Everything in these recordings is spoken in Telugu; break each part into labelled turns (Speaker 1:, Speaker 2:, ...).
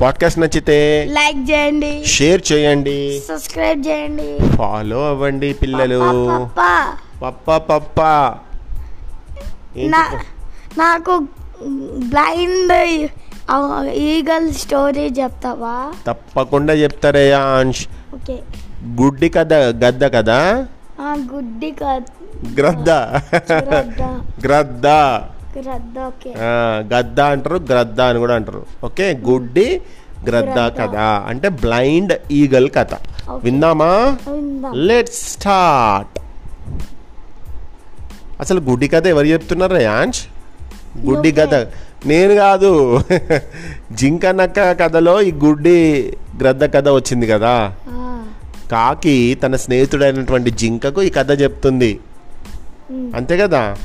Speaker 1: పాడ్కాస్ట్ నచ్చితే
Speaker 2: లైక్ చేయండి.
Speaker 1: షేర్ చేయండి.
Speaker 2: సబ్స్క్రైబ్ చేయండి.
Speaker 1: ఫాలో అవ్వండి పిల్లలు.
Speaker 2: పప్పా,
Speaker 1: పప్ప.
Speaker 2: నాకు బ్లైండ్ ఈగల్ స్టోరీ చెప్తావా?
Speaker 1: తప్పకుండా చెప్తారయ్యా అంష్
Speaker 2: ఓకే.
Speaker 1: గుడ్డి కథ గద్ద కదా?
Speaker 2: గుడ్డి కాదు
Speaker 1: గ్రద్ద.
Speaker 2: గ్రద్ద.
Speaker 1: గద్ద అంటారు గ్రద్ద అని కూడా అంటారు. ఓకే? గుడ్డి గ్రద్ద. కథ. అంటే బ్లైండ్ ఈగల్ కథ. విందామా?
Speaker 2: విందాం.
Speaker 1: లెట్ స్టార్ట్ అసలు గుడ్డి కథ ఎవరు చెప్తున్నారు యాంష్ గుడ్డి కథ. నేను కాదు. జింక నక్క కథలో ఈ గుడ్డి గ్రద్ద కథ వచ్చింది కదా. కాకి తన స్నేహితుడైనటువంటి జింకకు ఈ కథ చెప్తుంది. అంతే కదా?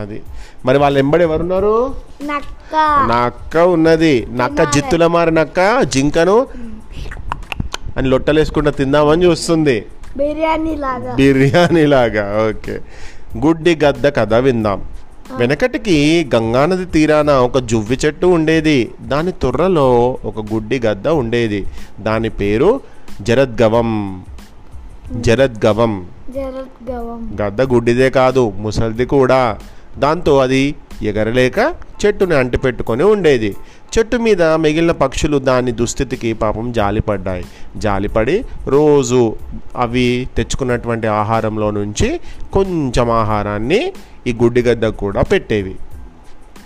Speaker 1: అది. మరి వాళ్ళు ఎంబడి ఎవరున్నారు?
Speaker 2: నక్క.
Speaker 1: నక్క ఉన్నది. నక్క. జిత్తుల మారి నక్క జింకను అని లొట్టలేసుకుంటూ తిందామని చూస్తుంది.
Speaker 2: బిర్యానీ లాగా
Speaker 1: బిర్యానీ లాగా ఓకే. గుడ్డి గద్ద కథ విందాం. వెనకటికి గంగానది తీరాన ఒక జువ్వి చెట్టు ఉండేది. దాని తుర్రలో ఒక గుడ్డి గద్ద ఉండేది. దాని పేరు జరద్గవం. జరద్గవం గద్ద గుడ్డిదే కాదు ముసలిది కూడా. దాంతో అది ఎగరలేక చెట్టుని అంటిపెట్టుకొని ఉండేది. చెట్టు మీద మిగిలిన పక్షులు దాని దుస్థితికి పాపం జాలిపడ్డాయి. జాలిపడి రోజు అవి తెచ్చుకున్నటువంటి ఆహారంలో నుంచి కొంచెం ఆహారాన్ని ఈ గుడ్డి గద్దకు కూడా పెట్టేవి.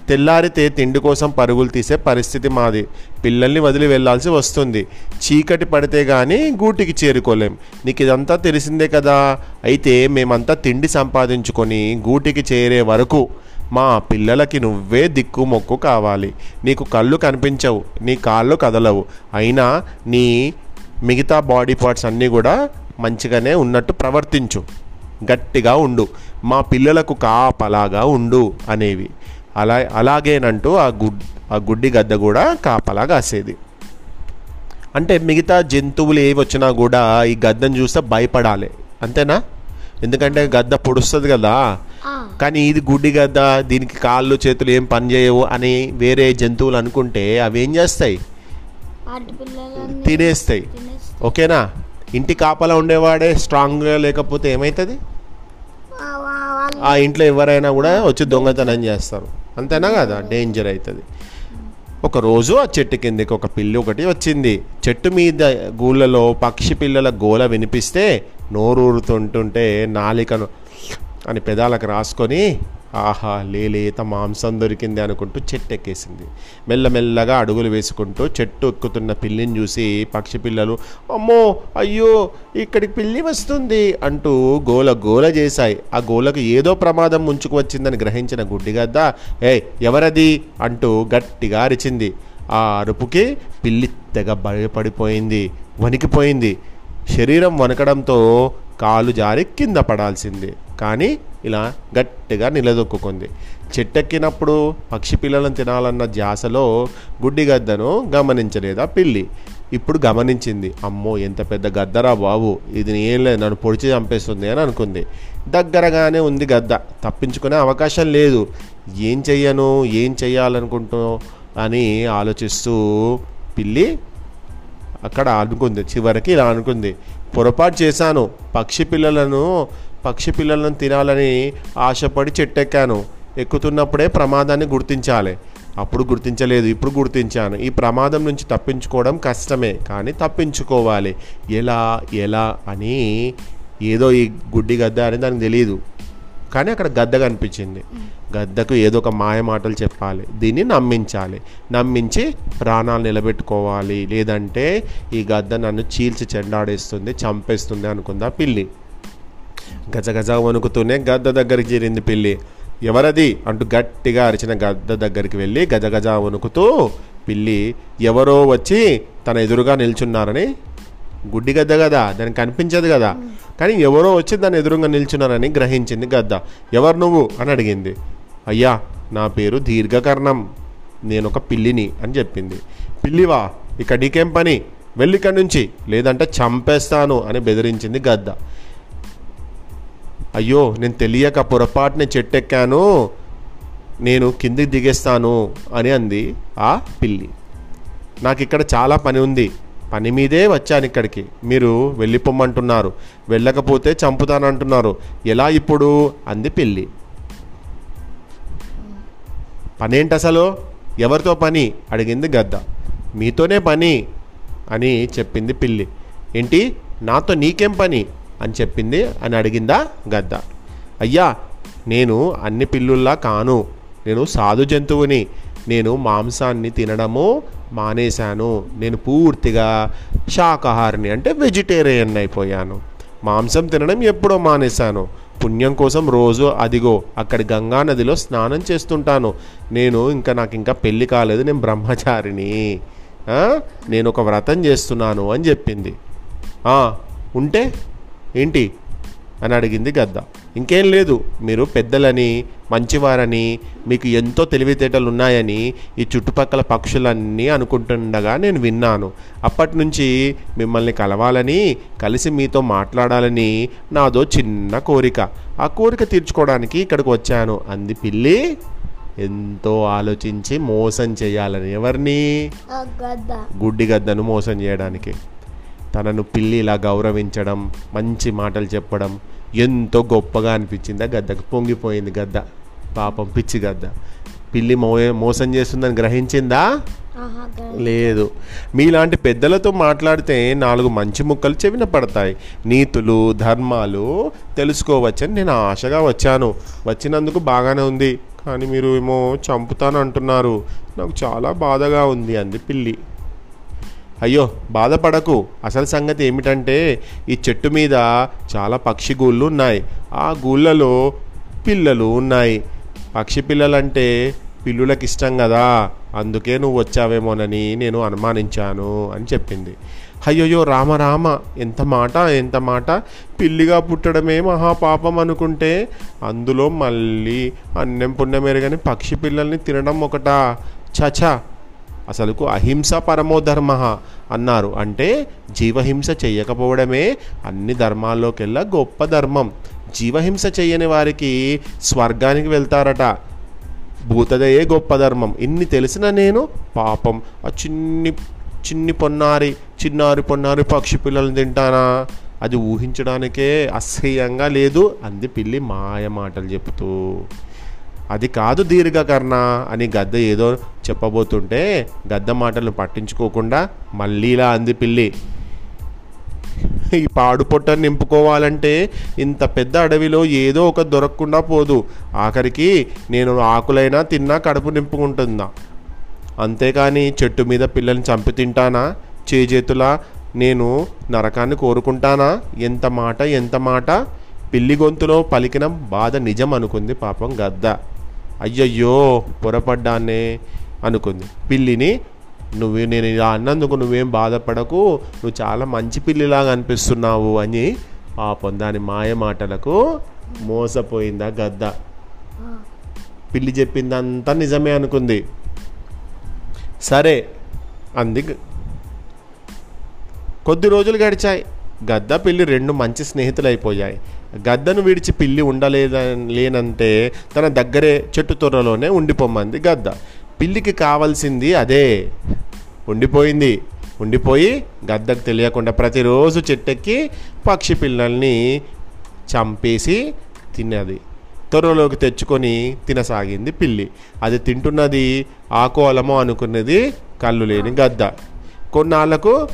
Speaker 1: తెల్లారితే తిండి కోసం పరుగులు తీసే పరిస్థితి మాది. పిల్లల్ని వదిలి వెళ్ళాల్సి వస్తుంది. చీకటి పడితే కానీ గూటికి చేరుకోలేం. నీకు ఇదంతా తెలిసిందే కదా. అయితే మేమంతా తిండి సంపాదించుకొని గూటికి చేరే వరకు మా పిల్లలకి నువ్వే దిక్కు మొక్కు కావాలి. నీకు కళ్ళు కనిపించవు నీ కాళ్ళు కదలవు. అయినా నీ మిగతా బాడీ పార్ట్స్ అన్నీ కూడా మంచిగానే ఉన్నట్టు ప్రవర్తించు. గట్టిగా ఉండు. మా పిల్లలకు కాపలాగా ఉండు అనేవి. అలా అలాగేనంటూ ఆ గుడ్ ఆ గుడ్డి గద్ద కూడా కాపలా కాసేది. అంటే మిగతా జంతువులు ఏవి వచ్చినా కూడా ఈ గద్దను చూస్తే భయపడాలి. అంతేనా? ఎందుకంటే గద్ద పొడుస్తుంది కదా. కానీ ఇది గుడ్డి గద్ద దీనికి కాళ్ళు చేతులు ఏం పని చేయవు అని వేరే జంతువులు అనుకుంటే అవి ఏం చేస్తాయి? తినేస్తాయి.
Speaker 2: తినేసి
Speaker 1: ఓకేనా? ఇంటి కాపలా ఉండేవాడే స్ట్రాంగ్గా లేకపోతే ఏమవుతుంది
Speaker 2: ఆ
Speaker 1: ఇంట్లో ఎవరైనా కూడా వచ్చి దొంగతనం చేస్తారు. అంతేనా కదా? డేంజర్ అవుతుంది ఒకరోజు ఆ చెట్టు కిందకి ఒక పిల్లి ఒకటి వచ్చింది. చెట్టు మీద గూళ్ళలో పక్షి పిల్లల గోల వినిపిస్తే నోరూరుతుంటుంటే నాలికను అని పెదాలకు రాసుకొని ఆహా లేలేత మాంసం దొరికింది అనుకుంటూ చెట్టు ఎక్కేసింది మెల్లమెల్లగా అడుగులు వేసుకుంటూ చెట్టు ఎక్కుతున్న పిల్లిని చూసి పక్షి పిల్లలు అమ్మో అయ్యో ఇక్కడికి పిల్లి వస్తుంది అంటూ గోల గోల చేశాయి. ఆ గోలకు ఏదో ప్రమాదం ముంచుకు వచ్చిందని గ్రహించిన గుడ్డిగద్ద ఏ ఎవరది? అంటూ గట్టిగా అరిచింది. ఆ అరుపుకి పిల్లి తెగ భయపడిపోయింది వణికిపోయింది. శరీరం వణకడంతో కాలు జారి కింద పడాల్సింది. కానీ ఇలా గట్టిగా నిలదొక్కుంది చెట్టెక్కినప్పుడు పక్షి పిల్లలను తినాలన్న ధ్యాసలో గుడ్డి గద్దను గమనించలేదా పిల్లి? ఇప్పుడు గమనించింది. అమ్మో ఎంత పెద్ద గద్దరా బాబు. ఇది ఏం లేదు నన్ను పొడిచి చంపేస్తుంది అని అనుకుంది. దగ్గరగానే ఉంది గద్ద. తప్పించుకునే అవకాశం లేదు. ఏం చెయ్యను ఏం చెయ్యాలనుకుంటూ అని ఆలోచిస్తూ పిల్లి అక్కడ అనుకుంది. చివరికి ఇలా అనుకుంది. పొరపాటు చేశాను. పక్షి పిల్లలను పక్షి పిల్లలను తినాలని ఆశపడి చెట్టెక్కాను. ఎక్కుతున్నప్పుడే ప్రమాదాన్ని గుర్తించాలి. అప్పుడు గుర్తించలేదు ఇప్పుడు గుర్తించాను. ఈ ప్రమాదం నుంచి తప్పించుకోవడం కష్టమే కానీ తప్పించుకోవాలి. ఎలా ఎలా అని ఏదో ఈ గుడ్డి గద్ద అని దానికి తెలియదు కానీ అక్కడ గద్ద కనిపించింది. గద్దకు ఏదో ఒక మాయ మాటలు చెప్పాలి. దీన్ని నమ్మించాలి. నమ్మించి ప్రాణాలు నిలబెట్టుకోవాలి. లేదంటే ఈ గద్ద నన్ను చీల్చి చెండాడేస్తుంది చంపేస్తుంది అనుకుందా పిల్లి. గజగజ వణుకుతూనే గద్ద దగ్గరికి చేరింది పిల్లి. ఎవరది? అంటూ గట్టిగా అరిచిన గద్ద దగ్గరికి వెళ్ళి గజగజ వణుకుతూ పిల్లి ఎవరో వచ్చి తన ఎదురుగా నిల్చున్నారని? గుడ్డి గద్ద కదా దానికి కనిపించదు కదా. కానీ ఎవరో వచ్చి దాని ఎదురుగా నిల్చున్నారని గ్రహించింది గద్ద. ఎవరు నువ్వు? అని అడిగింది. అయ్యా నా పేరు దీర్ఘకర్ణం. నేను ఒక పిల్లిని అని చెప్పింది. పిల్లివా ఇక నీకేం పని? వెళ్ళి ఇక్కడి నుంచి. లేదంటే చంపేస్తాను అని బెదిరించింది గద్ద. అయ్యో నేను తెలియక పొరపాటున చెట్టెక్కాను నేను కిందికి దిగేస్తాను అని అంది ఆ పిల్లి. నాకు ఇక్కడ చాలా పని ఉంది. పని మీదే వచ్చాను ఇక్కడికి. మీరు వెళ్ళిపోమ్మంటున్నారు. వెళ్ళకపోతే చంపుతానంటున్నారు. ఎలా ఇప్పుడు? అంది పిల్లి. పనేంటి అసలు ఎవరితో పని? అడిగింది గద్ద. మీతోనే పని అని చెప్పింది పిల్లి. ఏంటి? నాతో నీకేం పని? అని చెప్పింది అని అడిగిందా గద్ద. అయ్యా నేను అన్ని పిల్లుల్లా కాను. నేను సాధు జంతువుని. నేను మాంసాన్ని తినడము మానేశాను. నేను పూర్తిగా శాకాహారిని అంటే వెజిటేరియన్ అయిపోయాను. మాంసం తినడం ఎప్పుడో మానేశాను. పుణ్యం కోసం రోజు అదిగో అక్కడి గంగా నదిలో స్నానం చేస్తుంటాను. నేను ఇంకా నాకు ఇంకా పెళ్ళి కాలేదు. నేను బ్రహ్మచారిని. నేను ఒక వ్రతం చేస్తున్నాను అని చెప్పింది. ఉంటే ఏంటి? అని అడిగింది గద్ద. ఇంకేం లేదు మీరు పెద్దలని మంచివారని మీకు ఎంతో తెలివితేటలు ఉన్నాయని ఈ చుట్టుపక్కల పక్షులన్నీ అనుకుంటుండగా నేను విన్నాను. అప్పటి నుంచి మిమ్మల్ని కలవాలని కలిసి మీతో మాట్లాడాలని నాదో చిన్న కోరిక. ఆ కోరిక తీర్చుకోవడానికి ఇక్కడికి వచ్చాను. అంది పిల్లి. ఎంతో ఆలోచించి మోసం చేయాలని ఎవరిని? గుడ్డి గద్దను మోసం చేయడానికి. తనను పిల్లి ఇలా గౌరవించడం మంచి మాటలు చెప్పడం ఎంతో గొప్పగా అనిపించింది ఆ గద్దకు. పొంగిపోయింది గద్ద. పాపం పిచ్చి గద్ద. పిల్లి మో మోసం చేస్తుందని గ్రహించిందా? లేదు. మీలాంటి పెద్దలతో మాట్లాడితే నాలుగు మంచి ముక్కలు చెవిన పడతాయి. నీతులు ధర్మాలు తెలుసుకోవచ్చని నేను ఆశగా వచ్చాను. వచ్చినందుకు బాగానే ఉంది. కానీ మీరు ఏమో చంపుతాను అంటున్నారు నాకు చాలా బాధగా ఉంది అంది పిల్లి. అయ్యో బాధపడకు. అసలు సంగతి ఏమిటంటే ఈ చెట్టు మీద చాలా పక్షి గూళ్ళు ఉన్నాయి. ఆ గూళ్ళలో పిల్లలు ఉన్నాయి. పక్షి పిల్లలంటే పిల్లులకు ఇష్టం కదా అందుకే నువ్వు వచ్చావేమోనని నేను అనుమానించాను అని చెప్పింది. అయ్యయ్యో రామ రామ ఎంత మాట ఎంత మాట. పిల్లిగా పుట్టడమే మహాపాపం అనుకుంటే అందులో మళ్ళీ అన్నం పుణ్యం ఎరగని పక్షి పిల్లల్ని తినడం ఒకటా? చచా అసలుకు అహింస పరమో ధర్మ అన్నారు. అంటే జీవహింస చేయకపోవడమే అన్ని ధర్మాల్లోకెల్లా గొప్ప ధర్మం. జీవహింస చేయని వారికి స్వర్గానికి వెళ్తారట. భూతదయే గొప్ప ధర్మం. ఇన్ని తెలిసిన నేను పాపం. ఆ చిన్ని చిన్ని పొన్నారి చిన్నారి పొన్నారి పక్షి పిల్లల్ని తింటానా? అది ఊహించడానికే అసహ్యంగా లేదు అంది పిల్లి మాయ మాటలు చెప్తూ. అది కాదు దీర్ఘకర్ణ అని గద్ద ఏదో చెప్పబోతుంటే గద్ద మాటలను పట్టించుకోకుండా మళ్ళీలా అంది పిల్లి. ఈ పాడు పొట్టను నింపుకోవాలంటే ఇంత పెద్ద అడవిలో ఏదో ఒక దొరకకుండా పోదు. ఆఖరికి నేను ఆకులైనా తిన్నా కడుపు నింపుకుంటుందా? అంతేకాని చెట్టు మీద పిల్లల్ని చంపి తింటానా? చేజేతులా నేను నరకాన్ని కోరుకుంటానా? ఎంత మాట ఎంత మాట? పిల్లి గొంతులో పలికిన బాధ నిజం అనుకుంది పాపం గద్ద. అయ్యయ్యో పొరపడ్డానే అనుకుంది. పిల్లిని నువ్వు నేను ఇలా అన్నందుకు నువ్వేం బాధపడకు నువ్వు చాలా మంచి పిల్లిలాగా అనిపిస్తున్నావు అని పాపం దాని మాయ మాటలకు మోసపోయిందా గద్ద. పిల్లి చెప్పిందంతా నిజమే అనుకుంది. సరే అంది కొద్ది రోజులు గడిచాయి. గద్ద పిల్లి రెండు మంచి స్నేహితులు అయిపోయాయి గద్దను విడిచి పిల్లి ఉండలేద లేనంటే తన దగ్గరే చెట్టు తొర్రలోనే ఉండిపోమంది గద్ద. పిల్లికి కావాల్సింది అదే. ఉండిపోయింది. ఉండిపోయి గద్దకు తెలియకుండా ప్రతిరోజు చెట్టెక్కి పక్షి పిల్లల్ని చంపేసి తిన్నది. త్వరలోకి తెచ్చుకొని తినసాగింది పిల్లి. అది తింటున్నది ఆకోలమో అనుకున్నది కళ్ళు లేని గద్ద. కొన్నాళ్ళకు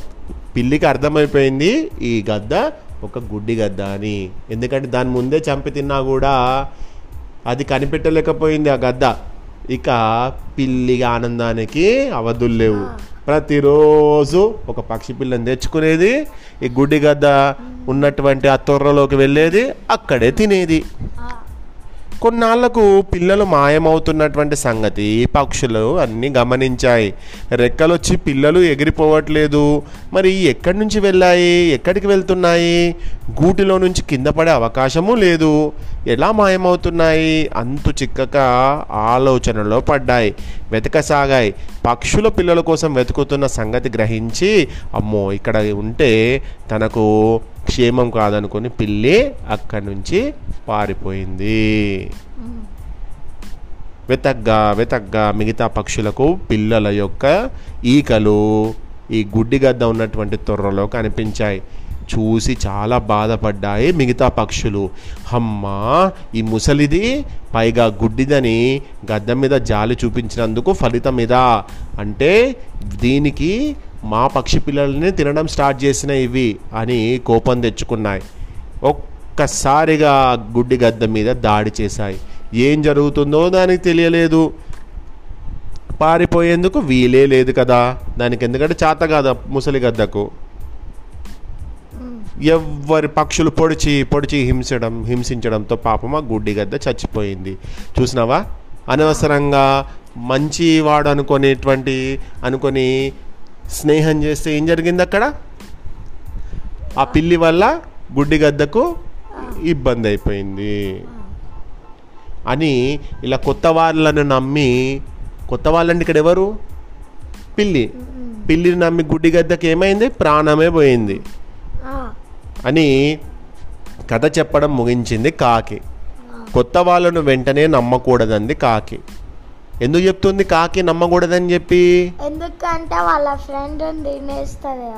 Speaker 1: పిల్లికి అర్థమైపోయింది ఈ గద్ద ఒక గుడ్డి గద్ద అని. ఎందుకంటే దాని ముందే చంపి తిన్నా కూడా అది కనిపెట్టలేకపోయింది ఆ గద్ద. ఇక పిల్లి ఆనందానికి అవధులు లేవు. ప్రతిరోజు ఒక పక్షి పిల్లని తెచ్చుకునేది ఈ గుడ్డి గద్ద ఉన్నటువంటి ఆ తొర్రలోకి వెళ్ళేది అక్కడే తినేది. కొన్నాళ్ళకు పిల్లలు మాయమవుతున్నటువంటి సంగతి పక్షులు అన్నీ గమనించాయి. రెక్కలొచ్చి పిల్లలు ఎగిరిపోవట్లేదు. మరి ఎక్కడి నుంచి వెళ్ళాయి? ఎక్కడికి వెళ్తున్నాయి? గూటిలో నుంచి కింద పడే అవకాశము లేదు. ఎలా మాయమవుతున్నాయి? అంతు చిక్కక ఆలోచనలో పడ్డాయి. వెతకసాగాయి. పక్షుల పిల్లల కోసం వెతుకుతున్న సంగతి గ్రహించి అమ్మో ఇక్కడ ఉంటే తనకు క్షేమం కాదనుకొని పిల్లి అక్కడి నుంచి పారిపోయింది. వెతగ్గా వెతగ్గా మిగతా పక్షులకు పిల్లల యొక్క ఈకలు ఈ గుడ్డి గద్ద ఉన్నటువంటి తొర్రలో కనిపించాయి. చూసి చాలా బాధపడ్డాయి మిగతా పక్షులు. అమ్మా ఈ ముసలిది పైగా గుడ్డిదని గద్ద మీద జాలి చూపించినందుకు ఫలితం ఇదా అంటే దీనికి మా పక్షి పిల్లల్ని తినడం స్టార్ట్ చేసిన ఇవి అని కోపం తెచ్చుకున్నాయి. ఒక్కసారిగా గుడ్డి గద్ద మీద దాడి చేశాయి. ఏం జరుగుతుందో దానికి తెలియలేదు. పారిపోయేందుకు వీలే లేదు కదా. దానికి ఎందుకంటే చేత కాదు ముసలి గద్దకు. ఎవరి పక్షులు పొడిచి పొడిచి హింసడం హింసించడంతో పాపం ఆ గుడ్డి గద్ద చచ్చిపోయింది. చూసినావా? అనవసరంగా మంచివాడు అనుకునేటువంటి అనుకొని స్నేహం చేస్తే ఏం జరిగింది అక్కడ? ఆ పిల్లి వల్ల గుడ్డి గద్దకు ఇబ్బంది అయిపోయింది. అని ఇలా కొత్త వాళ్ళను నమ్మి కొత్త వాళ్ళంటే ఇక్కడ ఎవరు? పిల్లి. పిల్లిని నమ్మి గుడ్డి గద్దకి ఏమైంది? ప్రాణమే పోయింది. అని కథ చెప్పడం ముగించింది కాకి. కొత్త వాళ్ళను వెంటనే నమ్మకూడదంది కాకి. ఎందుకు చెప్తుంది కాకి నమ్మకూడదని చెప్పి?
Speaker 2: ఎందుకంటే వాళ్ళ ఫ్రెండ్ తినేస్తుంది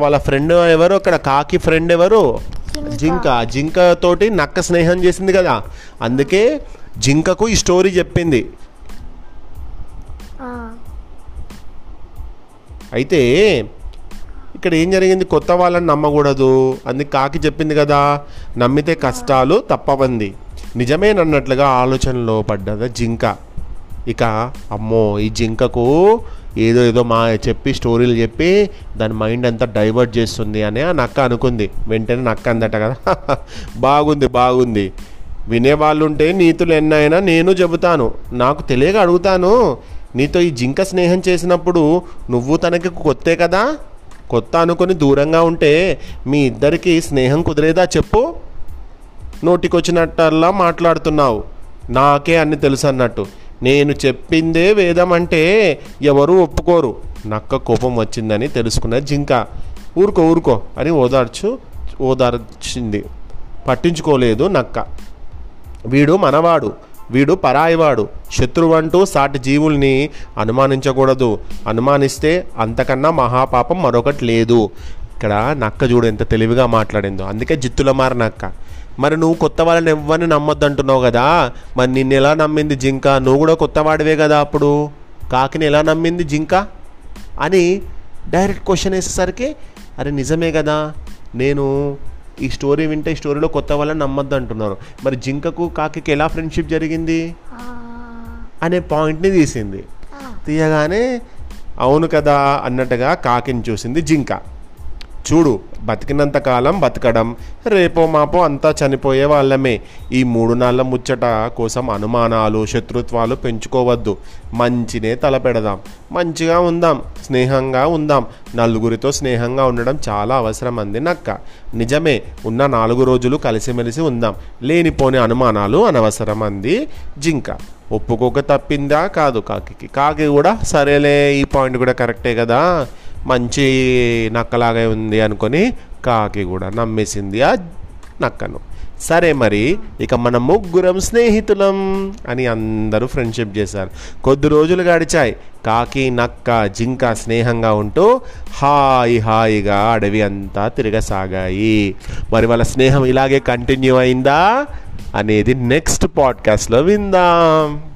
Speaker 1: వాళ్ళ ఫ్రెండ్ ఎవరు? అక్కడ కాకి ఫ్రెండ్ ఎవరు?
Speaker 2: జింక.
Speaker 1: జింక. తోటి నక్క స్నేహం చేసింది కదా. అందుకే జింకకు ఈ స్టోరీ చెప్పింది. అయితే ఇక్కడ ఏం జరిగింది? కొత్త వాళ్ళని నమ్మకూడదు. అందుకే కాకి చెప్పింది కదా. నమ్మితే కష్టాలు తప్పవంది. నిజమేనన్నట్లుగా ఆలోచనలో పడ్డదా జింక. ఇక అమ్మో ఈ జింకకు ఏదో ఏదో మా చెప్పి స్టోరీలు చెప్పి దాని మైండ్ అంతా డైవర్ట్ చేస్తుంది అని ఆ నక్క అనుకుంది. వెంటనే నక్క అందట కదా. బాగుంది బాగుంది. వినేవాళ్ళు ఉంటే నీతులు ఎన్నైనా నేను చెబుతాను. నాకు తెలియక అడుగుతాను. నీతో ఈ జింక స్నేహం చేసినప్పుడు నువ్వు తనకి కొత్తే కదా? కొత్త అనుకుని దూరంగా ఉంటే మీ ఇద్దరికి స్నేహం కుదిరేదా చెప్పు? నోటికొచ్చినట్టల్లా మాట్లాడుతున్నావు. నాకే అన్ని తెలుసు అన్నట్టు నేను చెప్పిందే వేదం అంటే ఎవరూ ఒప్పుకోరు. నక్క కోపం వచ్చిందని తెలుసుకున్న జింక ఊరుకో ఊరుకో అని ఓదార్చు ఓదార్చింది. పట్టించుకోలేదు నక్క. వీడు మనవాడు వీడు పరాయివాడు శత్రువంటూ సాటి జీవుల్ని అనుమానించకూడదు. అనుమానిస్తే అంతకన్నా మహాపాపం మరొకటి లేదు. ఇక్కడ నక్క చూడు ఎంత తెలివిగా మాట్లాడిందో. అందుకే జిత్తుల మారి నక్క. మరి నువ్వు కొత్త వాళ్ళని ఎవ్వరిని నమ్మొద్దు అంటున్నావు కదా? మరి నిన్ను ఎలా నమ్మింది జింక? నువ్వు కూడా కొత్తవాడివే కదా అప్పుడు. కాకిని ఎలా నమ్మింది జింక? అని డైరెక్ట్ క్వశ్చన్ వేసేసరికి అరే నిజమే కదా నేను ఈ స్టోరీ వింటే ఈ స్టోరీలో కొత్త వాళ్ళని నమ్మొద్దు అంటున్నారు. మరి జింకకు కాకికి ఎలా ఫ్రెండ్షిప్ జరిగింది? అనే పాయింట్ని తీసింది. తీయగానే అవును కదా అన్నట్టుగా కాకిని చూసింది జింక. చూడు బతికినంత కాలం బతకడం రేపో మాపో అంతా చనిపోయే వాళ్ళమే. ఈ మూడు నాళ్ళ ముచ్చట కోసం అనుమానాలు శత్రుత్వాలు పెంచుకోవద్దు. మంచినే తలపెడదాం మంచిగా ఉందాం స్నేహంగా ఉందాం. నలుగురితో స్నేహంగా ఉండడం చాలా అవసరం అంది నక్క. నిజమే ఉన్న నాలుగు రోజులు కలిసిమెలిసి ఉందాం. లేనిపోని అనుమానాలు అనవసరం అంది జింక. ఒప్పుకోక తప్పిందా? కాదు కాకి కాకి కూడా సరేలే ఈ పాయింట్ కూడా కరెక్టే కదా? మంచి నక్కలాగే ఉంది అనుకొని కాకి కూడా నమ్మేసింది ఆ నక్కను. సరే మరి ఇక మన ముగ్గురం స్నేహితులం అని అందరూ ఫ్రెండ్షిప్ చేశారు. కొద్ది రోజులు గడిచాయి. కాకి నక్క జింక స్నేహంగా ఉంటూ హాయి హాయిగా అడవి అంతా తిరగసాగాయి. మరి వాళ్ళ స్నేహం ఇలాగే కంటిన్యూ అయిందా అనేది నెక్స్ట్ పాడ్కాస్ట్లో విందాం.